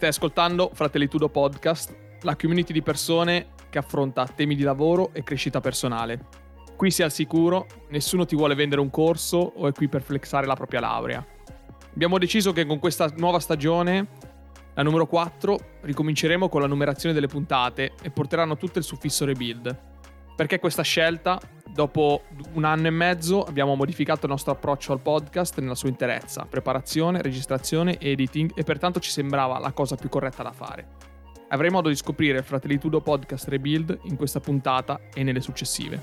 Stai ascoltando Fratellitudo Podcast, la community di persone che affronta temi di lavoro e crescita personale. Qui sei al sicuro, nessuno ti vuole vendere un corso o è qui per flexare la propria laurea. Abbiamo deciso che con questa nuova stagione, la numero 4, ricominceremo con la numerazione delle puntate e porteranno tutte il suffisso rebuild. Perché questa scelta? Dopo un anno e mezzo abbiamo modificato il nostro approccio al podcast nella sua interezza, preparazione, registrazione, editing e pertanto ci sembrava la cosa più corretta da fare. Avrai modo di scoprire il Fratellitudo Podcast Rebuild in questa puntata e nelle successive.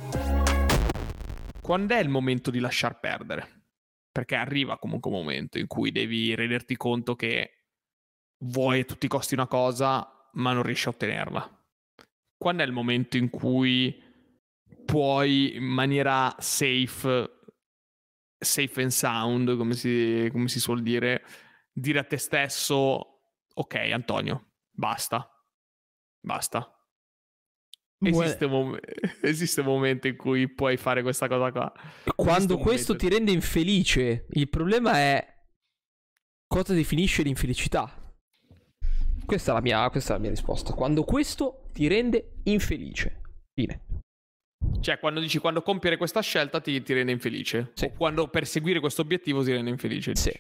Quando è il momento di lasciar perdere? Perché arriva comunque un momento in cui devi renderti conto che vuoi a tutti i costi una cosa, ma non riesci a ottenerla. Quando è il momento in cui puoi in maniera safe, safe and sound, come si, come si suol dire, dire a te stesso, ok Antonio, basta, basta. Esiste un, mom- esiste un, momento in cui puoi fare questa cosa qua. Quando questo ti rende infelice, il problema è cosa definisce l'infelicità. Questa è, la mia, questa è la mia risposta. Quando questo ti rende infelice. Fine. Cioè, quando dici quando compiere questa scelta ti, ti rende infelice. Sì. O quando perseguire questo obiettivo ti rende infelice. Sì.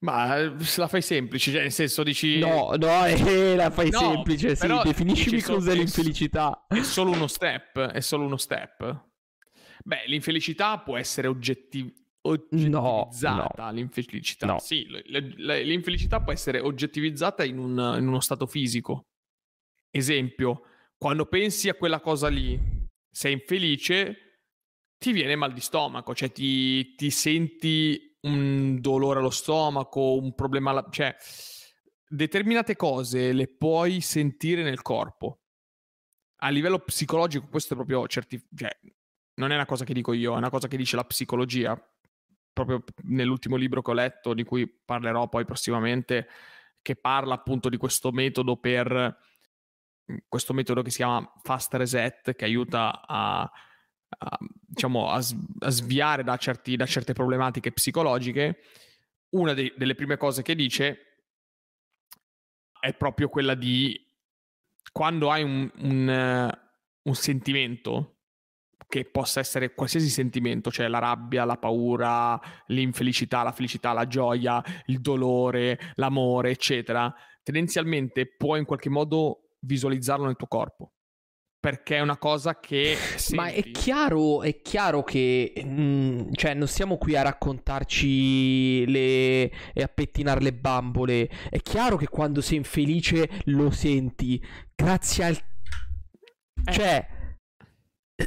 Ma se la fai semplice, cioè nel senso dici... No, no, eh, la fai no, semplice, sì, definiscimi cos'è l'infelicità. È solo uno step, è solo uno step. Beh, l'infelicità può essere oggettiv- oggettivizzata, no, no. l'infelicità. No. Sì, l'infelicità può essere oggettivizzata in, un, in uno stato fisico. Esempio, quando pensi a quella cosa lì, sei infelice, ti viene mal di stomaco, cioè ti, ti senti un dolore allo stomaco, un problema, alla... cioè determinate cose le puoi sentire nel corpo. A livello psicologico questo è proprio certi... cioè, non è una cosa che dico io, è una cosa che dice la psicologia. Proprio nell'ultimo libro che ho letto, di cui parlerò poi prossimamente, che parla appunto di questo metodo per questo metodo che si chiama Fast Reset che aiuta a, a, diciamo, a, a sviare da, certi, da, certe problematiche psicologiche, una de, delle prime cose che dice è proprio quella di quando hai un, un, un sentimento che possa essere qualsiasi sentimento, cioè la rabbia, la paura, l'infelicità, la felicità, la gioia, il dolore, l'amore, eccetera, tendenzialmente può in qualche modo visualizzarlo nel tuo corpo. Perché è una cosa che. Senti. Ma è chiaro, è chiaro che. Mh, mm, cioè, non stiamo qui a raccontarci le. e a pettinare le bambole. È chiaro che quando sei infelice lo senti. Grazie al. Eh. Cioè.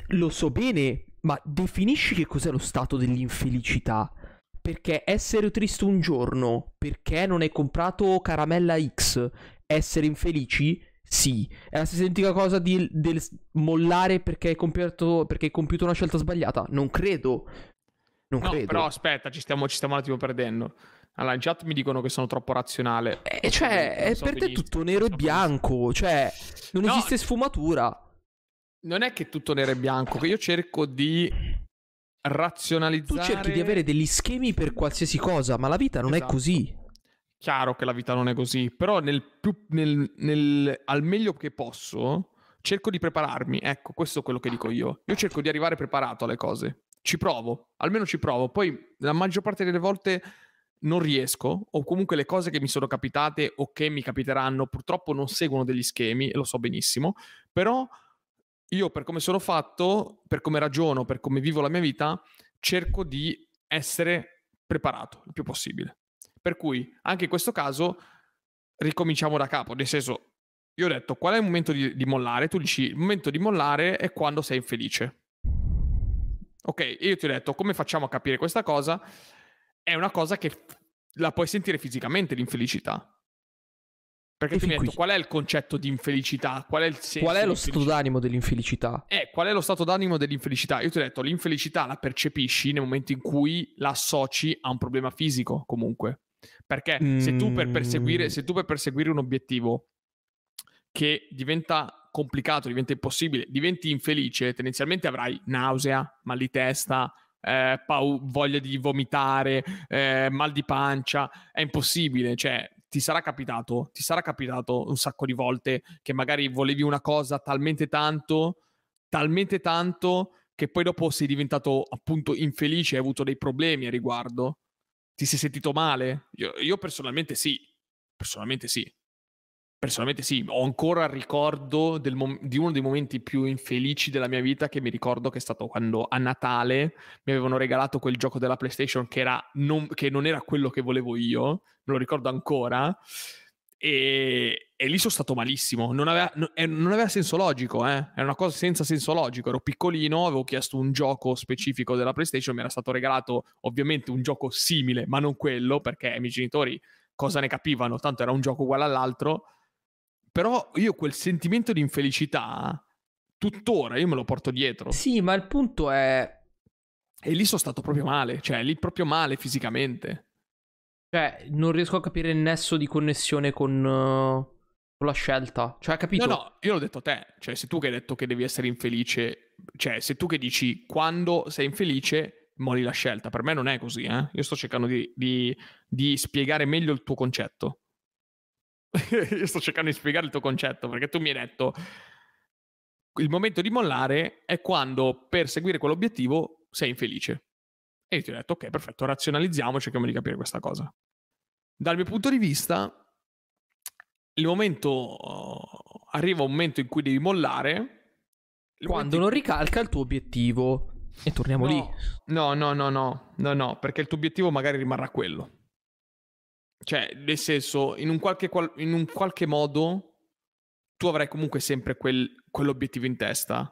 Lo so bene, ma definisci che cos'è lo stato dell'infelicità. Perché essere triste un giorno, perché non hai comprato caramella X, essere infelici, sì, è la stessa identica cosa di, del mollare perché hai, compiuto, perché hai compiuto una scelta sbagliata? Non credo. Non no, credo. però aspetta, ci stiamo, ci stiamo un attimo perdendo. Allora, in chat mi dicono che sono troppo razionale. Eh, cioè, so per te è tutto nero e bianco. Cioè, non no, esiste sfumatura. Non è che tutto nero e bianco, che io cerco di razionalizzare. Tu cerchi di avere degli schemi per qualsiasi cosa, ma la vita non esatto. è così chiaro che la vita non è così, però nel più, nel, nel, al meglio che posso cerco di prepararmi. Ecco, questo è quello che dico io. Io cerco di arrivare preparato alle cose. Ci provo, almeno ci provo. Poi la maggior parte delle volte non riesco, o comunque le cose che mi sono capitate o che mi capiteranno purtroppo non seguono degli schemi, e lo so benissimo, però io per come sono fatto, per come ragiono, per come vivo la mia vita, cerco di essere preparato il più possibile. Per cui anche in questo caso ricominciamo da capo, nel senso, io ho detto qual è il momento di, di mollare? Tu dici il momento di mollare è quando sei infelice. Ok, io ti ho detto come facciamo a capire questa cosa? È una cosa che la puoi sentire fisicamente l'infelicità. Perché e mi hai detto qual è il concetto di infelicità? Qual è il senso? Qual è lo stato d'animo dell'infelicità? Eh, qual è lo stato d'animo dell'infelicità? Io ti ho detto l'infelicità la percepisci nel momento in cui la associ a un problema fisico, comunque. Perché se, tu per perseguire, se tu per perseguire un obiettivo che diventa complicato, diventa impossibile, diventi infelice, tendenzialmente avrai nausea, mal di testa, eh, pau- voglia di vomitare, eh, mal di pancia, è impossibile, cioè ti sarà capitato, ti sarà capitato un sacco di volte che magari volevi una cosa talmente tanto, talmente tanto che poi dopo sei diventato appunto infelice, hai avuto dei problemi a riguardo? Ti sei sentito male? Io, io personalmente sì, personalmente sì. Personalmente sì, ho ancora il ricordo mom- di uno dei momenti più infelici della mia vita che mi ricordo che è stato quando a Natale mi avevano regalato quel gioco della PlayStation che, non, che non era quello che volevo io, me lo ricordo ancora, e, e lì sono stato malissimo, non aveva, eh, non aveva senso logico, eh? era una cosa senza senso logico, ero piccolino, avevo chiesto un gioco specifico della PlayStation, mi era stato regalato ovviamente un gioco simile, ma non quello, perché i miei genitori cosa ne capivano, tanto era un gioco uguale all'altro però io quel sentimento di infelicità, tuttora io me lo porto dietro. Sì, ma il punto è... E lì sono stato proprio male, cioè lì proprio male fisicamente. Cioè, non riesco a capire il nesso di connessione con, uh, la scelta. Cioè, capito? No, no, io l'ho detto a te. Cioè, se tu che hai detto che devi essere infelice, cioè, se tu che dici quando sei infelice, molli la scelta. Per me non è così, eh. Io sto cercando di, di, di spiegare meglio il tuo concetto. Io sto cercando di spiegare il tuo concetto perché tu mi hai detto il momento di mollare è quando per seguire quell'obiettivo sei infelice. E io ti ho detto ok, perfetto, razionalizziamo, cerchiamo di capire questa cosa. Dal mio punto di vista, il momento uh, arriva un momento in cui devi mollare quando non ricalca il tuo obiettivo. E torniamo no, lì. No, no, no, no, no, no, perché il tuo obiettivo magari rimarrà quello. Cioè, nel senso, in un qualche, in un qualche modo tu avrai comunque sempre quel, quell'obiettivo in testa,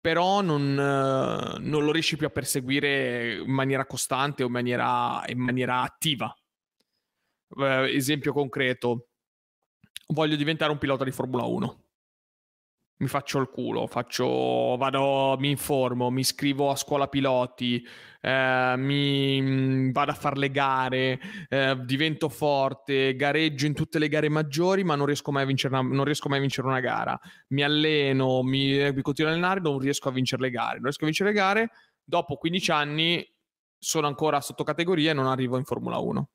però non, uh, non, lo riesci più a perseguire in maniera costante o in maniera, in maniera attiva. Uh, esempio concreto, voglio diventare un pilota di Formula 1 mi faccio il culo, faccio, vado, mi informo, mi iscrivo a scuola piloti, eh, mi mm, vado a fare le gare, eh, divento forte, gareggio in tutte le gare maggiori, ma non riesco mai a vincere una, non riesco mai a vincere una gara. Mi alleno, mi, mi continuo a allenare, non riesco a vincere le gare. Non riesco a vincere le gare, dopo 15 anni sono ancora sotto categoria e non arrivo in Formula 1.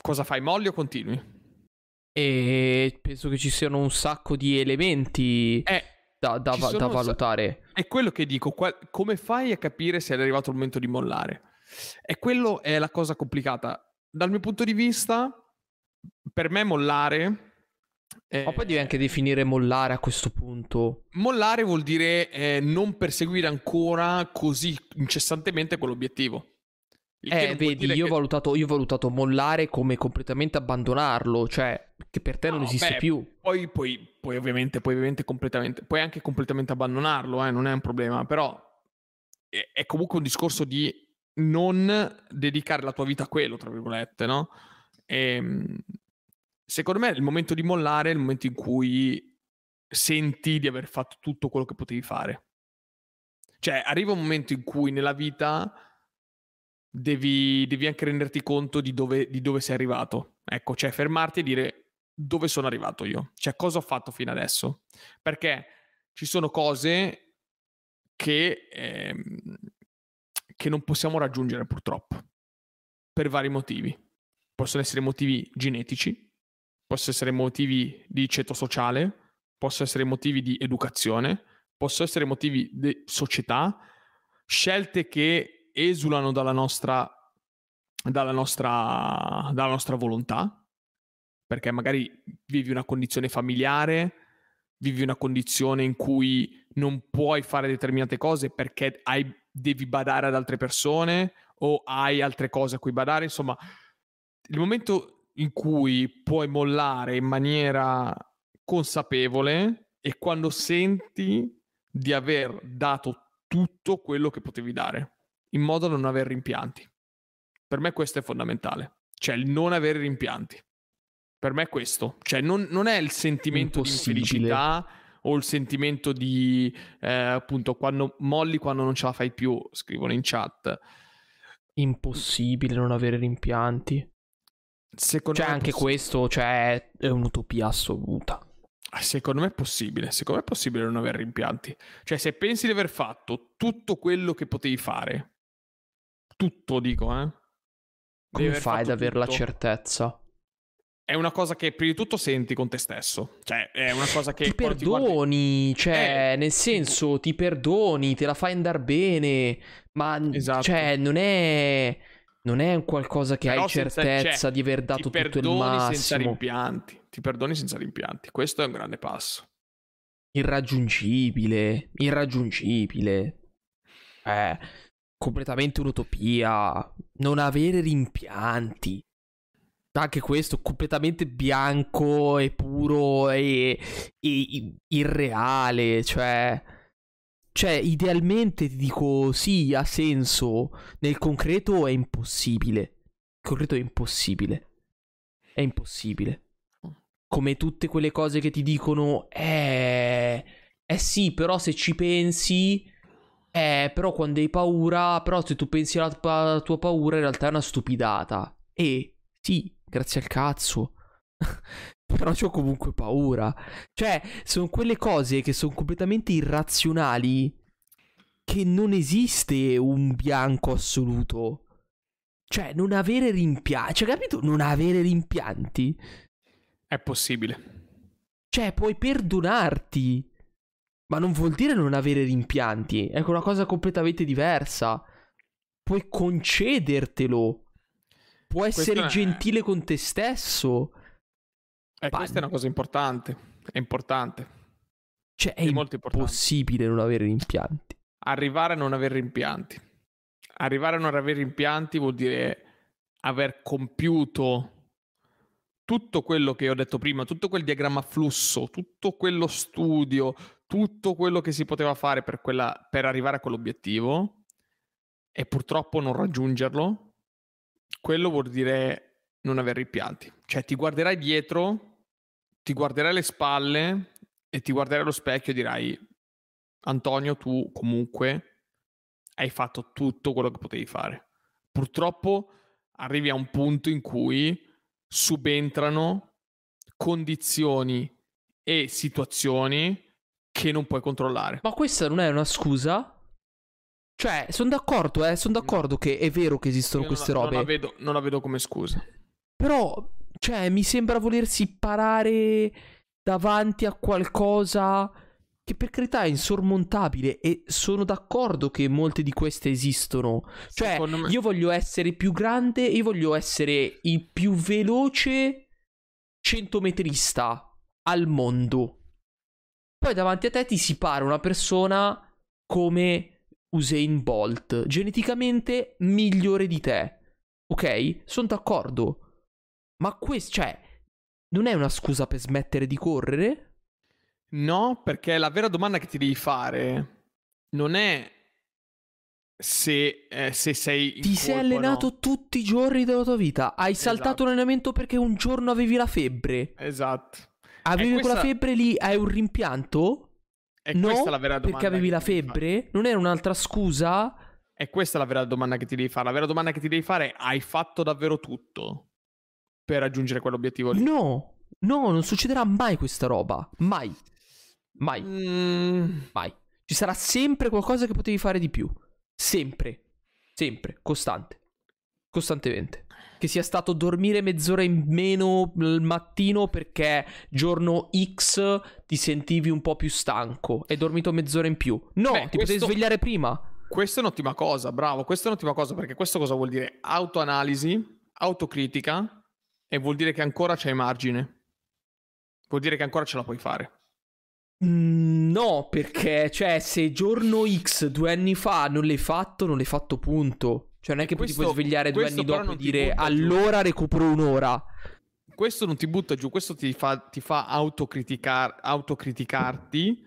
Cosa fai? Molli o continui? E penso che ci siano un sacco di elementi eh, da, da, va- da valutare. È quello che dico, qual- come fai a capire se è arrivato il momento di mollare? E quello è la cosa complicata. Dal mio punto di vista, per me mollare... Ma poi devi anche definire mollare a questo punto. Mollare vuol dire eh, non perseguire ancora così incessantemente quell'obiettivo. Eh, vedi, io, che... ho valutato, io, ho valutato, mollare come completamente abbandonarlo, cioè che per te no, non esiste beh, più. Poi, poi, poi, ovviamente, poi ovviamente completamente, puoi anche completamente abbandonarlo, eh, non è un problema, però è, è, comunque un discorso di non dedicare la tua vita a quello, tra virgolette, no? E, ehm, secondo me il momento di mollare è il momento in cui senti di aver fatto tutto quello che potevi fare. Cioè, arriva un momento in cui nella vita devi, devi anche renderti conto di dove, di dove sei arrivato. Ecco, cioè fermarti e dire dove sono arrivato io, cioè cosa ho fatto fino adesso. Perché ci sono cose che, ehm, che non possiamo raggiungere purtroppo, per vari motivi. Possono essere motivi genetici, possono essere motivi di ceto sociale, possono essere motivi di educazione, possono essere motivi di società, scelte che esulano dalla nostra, dalla nostra, dalla nostra volontà, perché magari vivi una condizione familiare, vivi una condizione in cui non puoi fare determinate cose perché hai, devi badare ad altre persone o hai altre cose a cui badare, insomma, il momento in cui puoi mollare in maniera consapevole è quando senti di aver dato tutto quello che potevi dare in modo da non avere rimpianti. Per me questo è fondamentale, cioè il non avere rimpianti. Per me è questo, cioè non, non è il sentimento di infelicità o il sentimento di eh, appunto quando molli quando non ce la fai più, scrivono in chat. Impossibile non avere rimpianti. Secondo cioè, anche questo cioè, è un'utopia assoluta. Ah, secondo me è possibile, secondo me è possibile non avere rimpianti. Cioè, se pensi di aver fatto tutto quello che potevi fare, tutto, dico, eh. Come fai ad avere la certezza? è una cosa che prima di tutto senti con te stesso. Cioè, è una cosa che. Ti perdoni, ti guardi... cioè, eh, nel senso, ti perdoni, te la fai andare bene. Ma esatto. cioè, non è. Non è un qualcosa che Però hai senza, certezza cioè, di aver dato tutto il massimo. senza rimpianti. Ti perdoni senza rimpianti. Questo è un grande passo. Irraggiungibile. Irraggiungibile. Eh, completamente un'utopia. Non avere rimpianti anche questo completamente bianco e puro e, e irreale, cioè... Cioè, idealmente ti dico sì, ha senso. Nel concreto è impossibile. Il concreto è impossibile. È impossibile. Come tutte quelle cose che ti dicono, eh... Eh sì, però se ci pensi... Eh, però quando hai paura... Però se tu pensi alla tua, tua paura in realtà è una stupidata. E sì, grazie al cazzo. Però ho comunque paura. Cioè, sono quelle cose che sono completamente irrazionali. Che non esiste un bianco assoluto. Cioè, non avere rimpianti. Cioè, capito? Non avere rimpianti. È possibile. Cioè, puoi perdonarti. Ma non vuol dire non avere rimpianti. È una cosa completamente diversa. Puoi concedertelo può essere gentile con te stesso. Eh, questa è una cosa importante. È importante. Cioè, è, è molto impossibile non avere rimpianti. Arrivare a non avere rimpianti. Arrivare a non avere rimpianti vuol dire aver compiuto tutto quello che ho detto prima, tutto quel diagramma flusso, tutto quello studio, tutto quello che si poteva fare per, quella, per arrivare a quell'obiettivo e purtroppo non raggiungerlo quello vuol dire non aver rimpianti. Cioè ti guarderai dietro, ti guarderai alle spalle e ti guarderai allo specchio e dirai Antonio tu comunque hai fatto tutto quello che potevi fare. Purtroppo arrivi a un punto in cui subentrano condizioni e situazioni che non puoi controllare. Ma questa non è una scusa? Cioè, sono d'accordo, eh, sono d'accordo che è vero che esistono Io queste non, robe. Non la, vedo, non la vedo come scusa. Però, cioè, mi sembra volersi parare davanti a qualcosa che per carità è insormontabile e sono d'accordo che molte di queste esistono. Cioè, me... io voglio essere più grande, io voglio essere il più veloce centometrista al mondo. Poi davanti a te ti si pare una persona come Usain Bolt, geneticamente migliore di te. Ok? Sono d'accordo. Ma questo, cioè, non è una scusa per smettere di correre? No, perché la vera domanda che ti devi fare non è se, eh, se sei. Ti sei allenato no. tutti i giorni della tua vita. Hai esatto. saltato l'allenamento perché un giorno avevi la febbre. Esatto. Avevi questa... quella febbre lì, hai un rimpianto? E no, questa è la vera domanda. Perché avevi la febbre? Non era un'altra scusa? E questa è la vera domanda che ti devi fare. La vera domanda che ti devi fare è: hai fatto davvero tutto per raggiungere quell'obiettivo lì? No, no, non succederà mai questa roba. Mai. Mai. Mm. Mai. Ci sarà sempre qualcosa che potevi fare di più. Sempre. Sempre. Costante. Costantemente che sia stato dormire mezz'ora in meno il mattino perché giorno X ti sentivi un po' più stanco e dormito mezz'ora in più. No, Beh, ti questo... potevi svegliare prima. Questa è un'ottima cosa, bravo, questa è un'ottima cosa perché questo cosa vuol dire? Autoanalisi, autocritica e vuol dire che ancora c'hai margine. Vuol dire che ancora ce la puoi fare. Mm, no, perché cioè se giorno X due anni fa non l'hai fatto, non l'hai fatto punto. Cioè, non è che questo, ti puoi svegliare due anni dopo e dire allora giù. recupero un'ora. Questo non ti butta giù, questo ti fa, ti fa autocriticar, autocriticarti,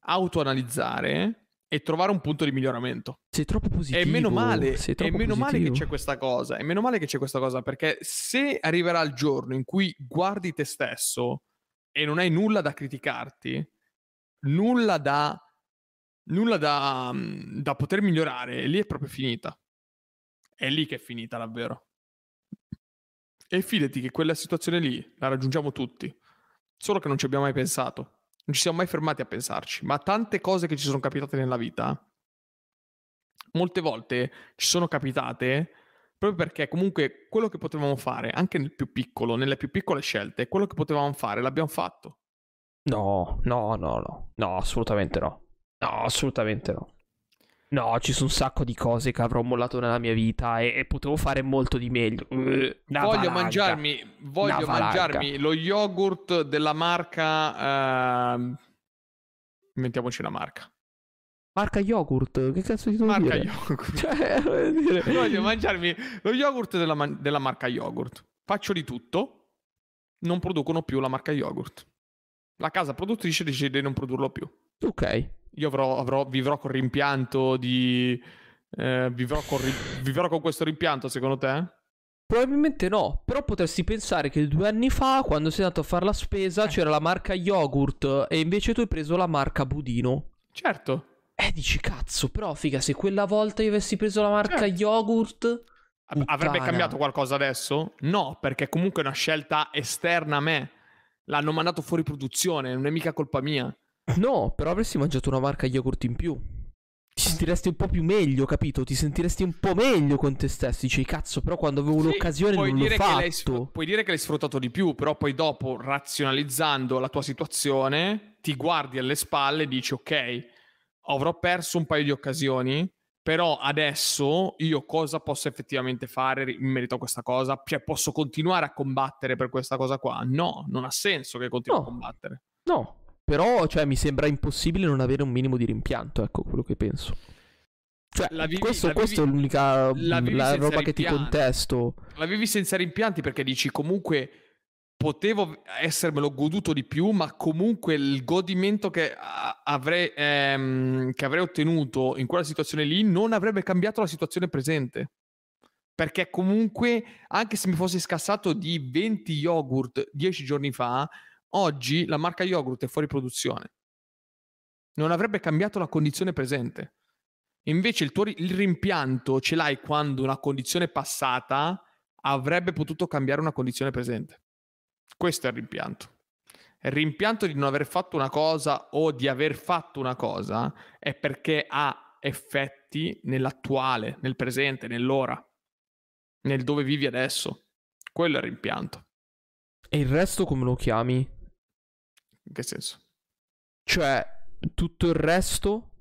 autoanalizzare e trovare un punto di miglioramento. Sei troppo positivo. E meno male, è meno male che c'è questa cosa. È meno male che c'è questa cosa perché se arriverà il giorno in cui guardi te stesso e non hai nulla da criticarti, nulla da, nulla da, da poter migliorare, lì è proprio finita. È lì che è finita davvero. E fidati che quella situazione lì la raggiungiamo tutti. Solo che non ci abbiamo mai pensato. Non ci siamo mai fermati a pensarci. Ma tante cose che ci sono capitate nella vita, molte volte ci sono capitate proprio perché comunque quello che potevamo fare, anche nel più piccolo, nelle più piccole scelte, quello che potevamo fare l'abbiamo fatto. No, no, no, no, no, assolutamente no. No, assolutamente no. No, ci sono un sacco di cose che avrò mollato nella mia vita e, e potevo fare molto di meglio. Uh, voglio mangiarmi, voglio mangiarmi lo yogurt della marca. Uh, inventiamoci una marca. Marca yogurt? Che cazzo ti devo marca dire? yogurt. Cioè, dire... voglio mangiarmi lo yogurt della, man- della marca yogurt. Faccio di tutto, non producono più la marca yogurt. La casa produttrice decide di non produrlo più. Ok. Io avrò, avrò, vivrò con rimpianto di... Eh, vivrò, con ri... vivrò con questo rimpianto, secondo te? Probabilmente no, però potresti pensare che due anni fa, quando sei andato a fare la spesa, eh. c'era la marca yogurt e invece tu hai preso la marca budino. Certo. Eh, dici cazzo, però figa, se quella volta io avessi preso la marca certo. yogurt... Puttana. Avrebbe cambiato qualcosa adesso? No, perché comunque è una scelta esterna a me. L'hanno mandato fuori produzione, non è mica colpa mia. No, però avresti mangiato una marca yogurt in più. Ti sentiresti un po' più meglio, capito? Ti sentiresti un po' meglio con te stesso. Dici, cazzo, però quando avevo sì, l'occasione non l'ho fatto. Puoi dire che l'hai sfruttato di più, però poi dopo, razionalizzando la tua situazione, ti guardi alle spalle e dici, ok, avrò perso un paio di occasioni, però adesso io cosa posso effettivamente fare in merito a questa cosa? Cioè, posso continuare a combattere per questa cosa qua? No, non ha senso che continui no. a combattere. No, però, cioè, mi sembra impossibile non avere un minimo di rimpianto, ecco quello che penso. Cioè, vivi, questo, vivi, questo, è l'unica la la roba che ti contesto. La vivi senza rimpianti perché dici comunque potevo essermelo goduto di più, ma comunque il godimento che avrei, ehm, che avrei ottenuto in quella situazione lì non avrebbe cambiato la situazione presente. Perché comunque, anche se mi fossi scassato di 20 yogurt 10 giorni fa, Oggi la marca yogurt è fuori produzione. Non avrebbe cambiato la condizione presente. Invece il tuo il rimpianto ce l'hai quando una condizione passata avrebbe potuto cambiare una condizione presente. Questo è il rimpianto. Il rimpianto di non aver fatto una cosa o di aver fatto una cosa è perché ha effetti nell'attuale, nel presente, nell'ora, nel dove vivi adesso. Quello è il rimpianto. E il resto come lo chiami? In che senso? Cioè, tutto il resto?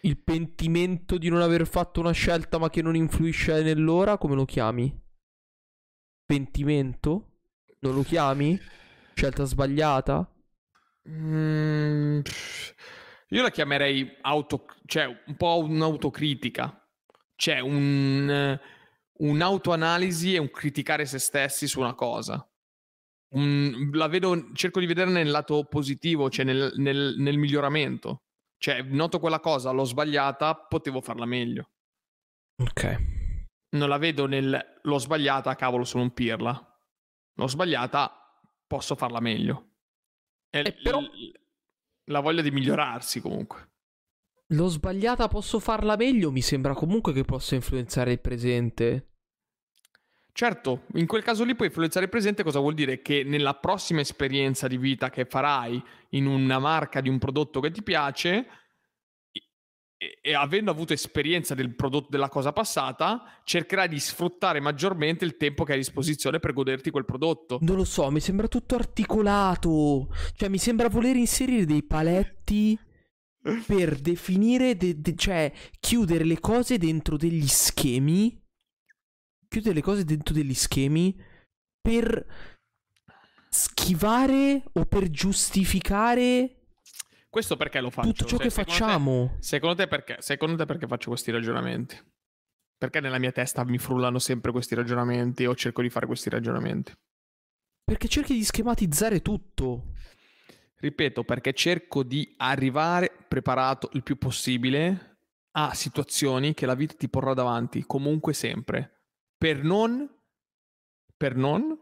Il pentimento di non aver fatto una scelta ma che non influisce nell'ora, come lo chiami? Pentimento? Non lo chiami? Scelta sbagliata? Mm, io la chiamerei auto, cioè un po' un'autocritica. C'è un, un'autoanalisi e un criticare se stessi su una cosa un, la vedo, cerco di vedere nel lato positivo, cioè nel, nel, nel miglioramento. Cioè, noto quella cosa, l'ho sbagliata, potevo farla meglio. Ok. Non la vedo nel l'ho sbagliata, cavolo, sono un pirla. L'ho sbagliata, posso farla meglio. È eh, però... la voglia di migliorarsi comunque. L'ho sbagliata, posso farla meglio, mi sembra comunque che possa influenzare il presente. Certo, in quel caso lì puoi influenzare il presente, cosa vuol dire? Che nella prossima esperienza di vita che farai in una marca di un prodotto che ti piace, e, e, avendo avuto esperienza del prodotto della cosa passata, cercherai di sfruttare maggiormente il tempo che hai a disposizione per goderti quel prodotto. Non lo so, mi sembra tutto articolato. Cioè, mi sembra voler inserire dei paletti per definire, de- de- cioè chiudere le cose dentro degli schemi chiudere le cose dentro degli schemi per schivare o per giustificare questo perché lo faccio? Tutto ciò cioè, che secondo facciamo. Te, secondo, te perché, secondo te perché faccio questi ragionamenti? Perché nella mia testa mi frullano sempre questi ragionamenti o cerco di fare questi ragionamenti? Perché cerchi di schematizzare tutto. Ripeto, perché cerco di arrivare preparato il più possibile a situazioni che la vita ti porrà davanti, comunque sempre per non, per non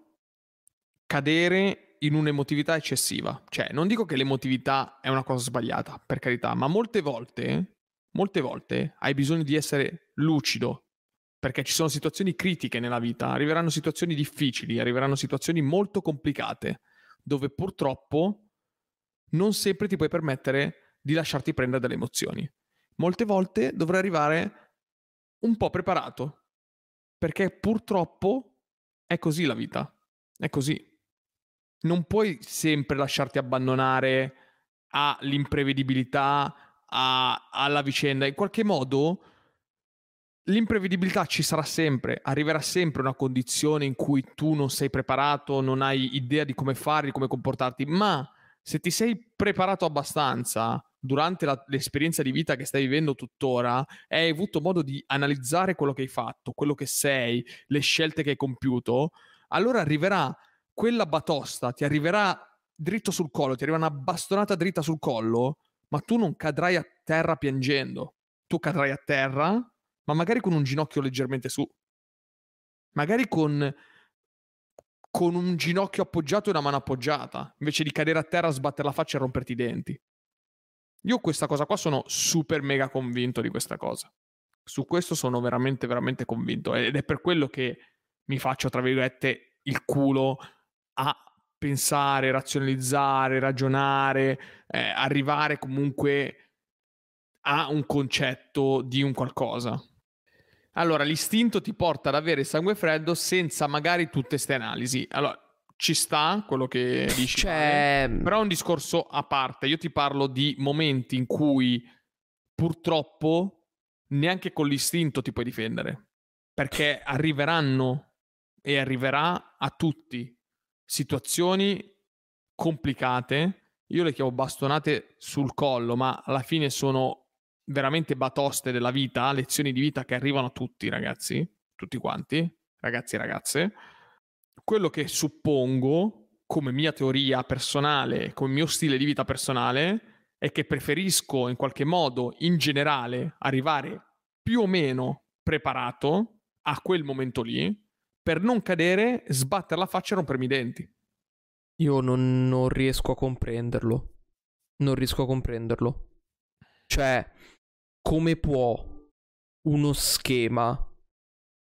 cadere in un'emotività eccessiva. Cioè, non dico che l'emotività è una cosa sbagliata, per carità, ma molte volte, molte volte hai bisogno di essere lucido, perché ci sono situazioni critiche nella vita, arriveranno situazioni difficili, arriveranno situazioni molto complicate, dove purtroppo non sempre ti puoi permettere di lasciarti prendere dalle emozioni. Molte volte dovrai arrivare un po' preparato, Perché purtroppo è così la vita. È così. Non puoi sempre lasciarti abbandonare all'imprevedibilità, a, alla vicenda. In qualche modo l'imprevedibilità ci sarà sempre, arriverà sempre una condizione in cui tu non sei preparato, non hai idea di come fare, di come comportarti, ma se ti sei preparato abbastanza durante la, l'esperienza di vita che stai vivendo tuttora hai avuto modo di analizzare quello che hai fatto, quello che sei, le scelte che hai compiuto, allora arriverà quella batosta, ti arriverà dritto sul collo, ti arriva una bastonata dritta sul collo, ma tu non cadrai a terra piangendo. Tu cadrai a terra, ma magari con un ginocchio leggermente su. Magari con, con un ginocchio appoggiato e una mano appoggiata, invece di cadere a terra, sbattere la faccia e romperti i denti. Io questa cosa qua sono super mega convinto di questa cosa. Su questo sono veramente, veramente convinto. Ed è per quello che mi faccio, tra virgolette, il culo a pensare, razionalizzare, ragionare, eh, arrivare comunque a un concetto di un qualcosa. Allora, l'istinto ti porta ad avere sangue freddo senza magari tutte queste analisi. Allora, ci sta quello che dici, cioè... però è un discorso a parte. Io ti parlo di momenti in cui purtroppo neanche con l'istinto ti puoi difendere, perché arriveranno e arriverà a tutti situazioni complicate. Io le chiamo bastonate sul collo, ma alla fine sono veramente batoste della vita, lezioni di vita che arrivano a tutti, ragazzi, tutti quanti, ragazzi e ragazze quello che suppongo, come mia teoria personale, come mio stile di vita personale, è che preferisco in qualche modo, in generale, arrivare più o meno preparato a quel momento lì per non cadere, sbattere la faccia e rompermi i denti. Io non, non riesco a comprenderlo. Non riesco a comprenderlo. Cioè, come può uno schema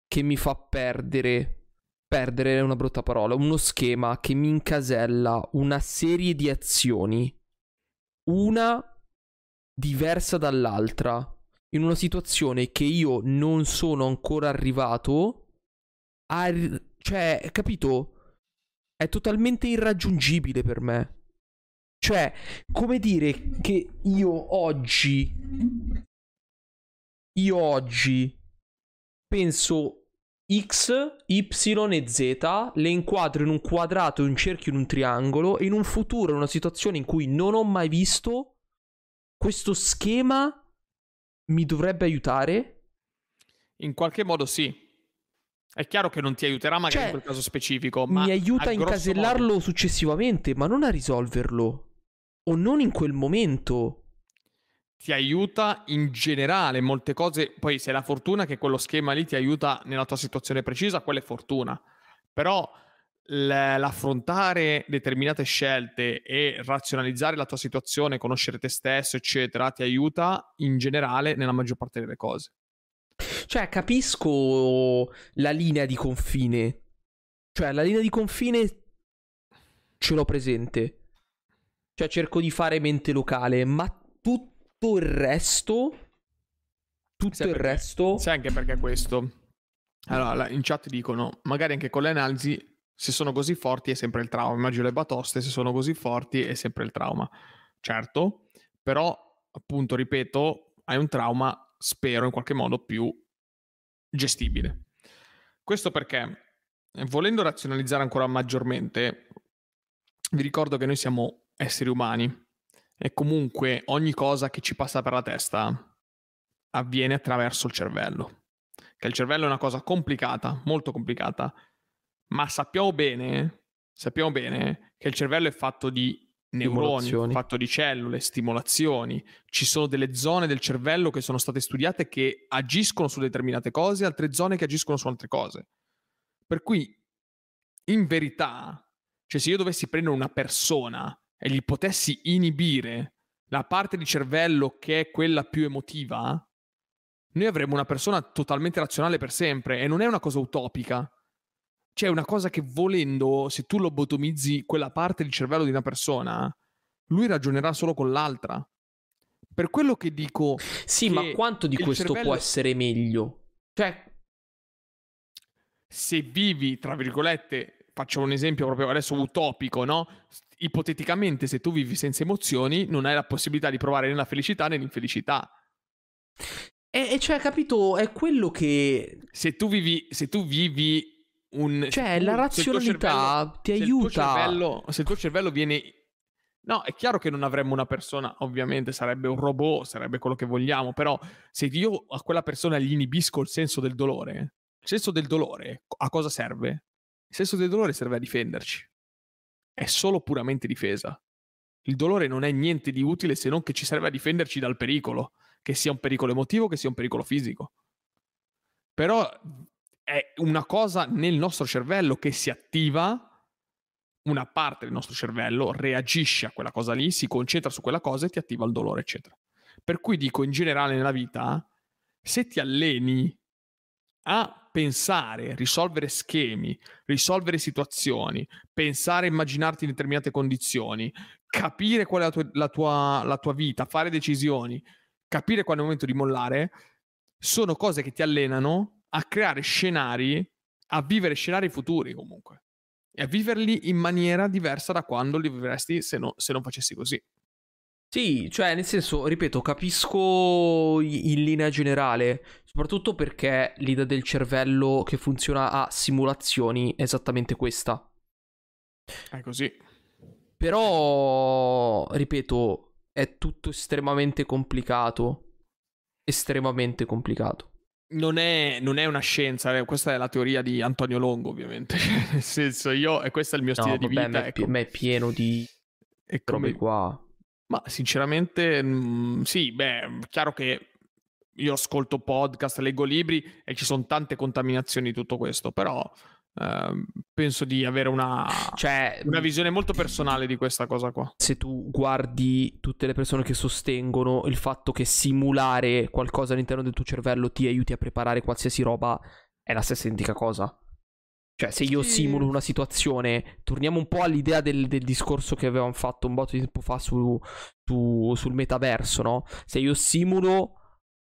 che mi fa perdere perdere è una brutta parola, uno schema che mi incasella una serie di azioni, una diversa dall'altra, in una situazione che io non sono ancora arrivato a... cioè, capito? È totalmente irraggiungibile per me. Cioè, come dire che io oggi... Io oggi penso X, Y e Z le inquadro in un quadrato, in un cerchio, in un triangolo e in un futuro, in una situazione in cui non ho mai visto, questo schema mi dovrebbe aiutare? In qualche modo sì. È chiaro che non ti aiuterà magari cioè, in quel caso specifico, ma mi aiuta a incasellarlo modo... successivamente, ma non a risolverlo. O non in quel momento ti aiuta in generale molte cose. Poi se la fortuna che quello schema lì ti aiuta nella tua situazione precisa, quella è fortuna. Però l'affrontare determinate scelte e razionalizzare la tua situazione, conoscere te stesso, eccetera, ti aiuta in generale nella maggior parte delle cose. Cioè, capisco la linea di confine. Cioè, la linea di confine ce l'ho presente. Cioè, cerco di fare mente locale, ma tutto tutto il resto. Tutto sai il perché, resto. Sai anche perché questo. Allora, in chat dicono: magari anche con le analisi, se sono così forti è sempre il trauma. Immagino le batoste, se sono così forti è sempre il trauma. Certo, però, appunto, ripeto, hai un trauma, spero in qualche modo più gestibile. Questo perché, volendo razionalizzare ancora maggiormente, vi ricordo che noi siamo esseri umani e comunque ogni cosa che ci passa per la testa avviene attraverso il cervello. Che il cervello è una cosa complicata, molto complicata, ma sappiamo bene, sappiamo bene che il cervello è fatto di neuroni, fatto di cellule, stimolazioni. Ci sono delle zone del cervello che sono state studiate che agiscono su determinate cose, altre zone che agiscono su altre cose. Per cui, in verità, cioè se io dovessi prendere una persona e gli potessi inibire la parte di cervello che è quella più emotiva, noi avremmo una persona totalmente razionale per sempre e non è una cosa utopica. Cioè, è una cosa che volendo, se tu lobotomizzi quella parte di cervello di una persona, lui ragionerà solo con l'altra. Per quello che dico. Sì, ma quanto di questo cervello... può essere meglio? Cioè. se vivi, tra virgolette, faccio un esempio proprio adesso utopico, no? Ipoteticamente, se tu vivi senza emozioni, non hai la possibilità di provare né la felicità né l'infelicità. E, e cioè, capito, è quello che... Se tu vivi, se tu vivi un... Cioè, tu, la razionalità cervello, ti aiuta. Se il, cervello, se il tuo cervello viene No, è chiaro che non avremmo una persona, ovviamente sarebbe un robot, sarebbe quello che vogliamo, però se io a quella persona gli inibisco il senso del dolore, il senso del dolore a cosa serve? Il senso del dolore serve a difenderci. È solo puramente difesa. Il dolore non è niente di utile se non che ci serve a difenderci dal pericolo, che sia un pericolo emotivo, che sia un pericolo fisico. Però è una cosa nel nostro cervello che si attiva una parte del nostro cervello reagisce a quella cosa lì, si concentra su quella cosa e ti attiva il dolore, eccetera. Per cui dico in generale nella vita, se ti alleni a pensare, risolvere schemi, risolvere situazioni, pensare, immaginarti in determinate condizioni, capire qual è la tua, la tua, la tua vita, fare decisioni, capire quando è il momento di mollare, sono cose che ti allenano a creare scenari, a vivere scenari futuri comunque e a viverli in maniera diversa da quando li vivresti se, no, se non facessi così. Sì, cioè nel senso, ripeto, capisco in linea generale, soprattutto perché l'idea del cervello che funziona a simulazioni è esattamente questa. È così. Però, ripeto, è tutto estremamente complicato. Estremamente complicato non è, non è, una scienza, eh, questa è la teoria di Antonio Longo, ovviamente. Nel senso, io, e questo è il mio stile no, di vita. Ma è, ecco. è pieno di robe qua. Ma sinceramente, mh, mm, sì, beh, chiaro che io ascolto podcast, leggo libri e ci sono tante contaminazioni di tutto questo, però Uh, penso di avere una, cioè, una visione molto personale di questa cosa qua. Se tu guardi tutte le persone che sostengono il fatto che simulare qualcosa all'interno del tuo cervello ti aiuti a preparare qualsiasi roba, è la stessa identica cosa. Cioè, se io sì. simulo una situazione, torniamo un po' all'idea del, del, discorso che avevamo fatto un botto di tempo fa su, su, sul metaverso, no? Se io simulo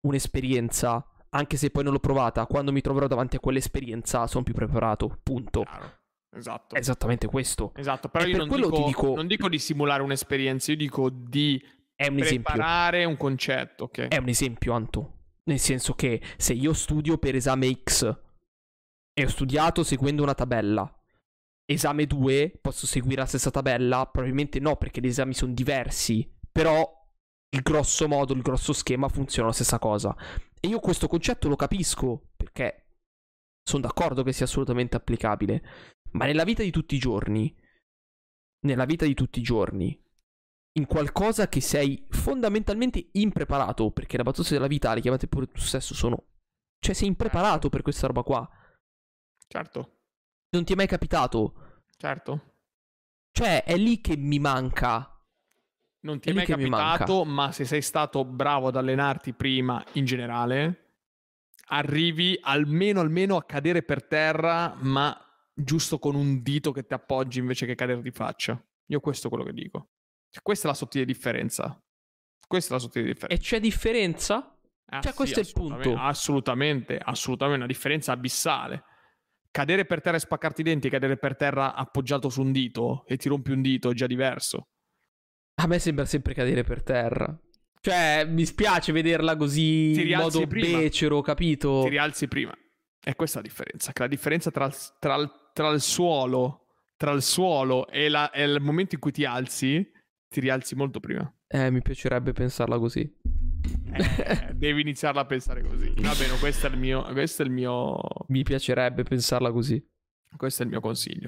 un'esperienza anche se poi non l'ho provata, quando mi troverò davanti a quell'esperienza sono più preparato, punto. Chiaro. Esatto. È esattamente questo. Esatto, però e io non dico, dico... non dico, di simulare un'esperienza, io dico di è un preparare esempio. un concetto. Okay? È un esempio, Anto. Nel senso che se io studio per esame X e ho studiato seguendo una tabella, esame 2 posso seguire la stessa tabella? Probabilmente no, perché gli esami sono diversi. Però il grosso modo, il grosso schema funziona la stessa cosa. E io questo concetto lo capisco perché sono d'accordo che sia assolutamente applicabile. Ma nella vita di tutti i giorni, nella vita di tutti i giorni, in qualcosa che sei fondamentalmente impreparato, perché la battuta della vita, le chiamate pure tu stesso, sono... Cioè sei impreparato per questa roba qua. Certo. Non ti è mai capitato. Certo. Cioè è lì che mi manca non ti è, è mai capitato, ma se sei stato bravo ad allenarti prima in generale, arrivi almeno, almeno a cadere per terra, ma giusto con un dito che ti appoggi invece che cadere di faccia. Io questo è quello che dico. Cioè, questa è la sottile differenza. Questa è la sottile differenza. E c'è differenza? Ah, cioè, sì, questo è il punto. Assolutamente, assolutamente, una differenza abissale. Cadere per terra e spaccarti i denti e cadere per terra appoggiato su un dito e ti rompi un dito è già diverso. A me sembra sempre cadere per terra. Cioè, mi spiace vederla così in modo prima. becero, capito? Ti rialzi prima. E questa è la differenza. Che la differenza tra il, tra tra il suolo, tra il suolo e, la, e, il momento in cui ti alzi, ti rialzi molto prima. Eh, mi piacerebbe pensarla così. Eh, devi iniziarla a pensare così. Va bene, questo è il mio. Questo è il mio. Mi piacerebbe pensarla così. Questo è il mio consiglio.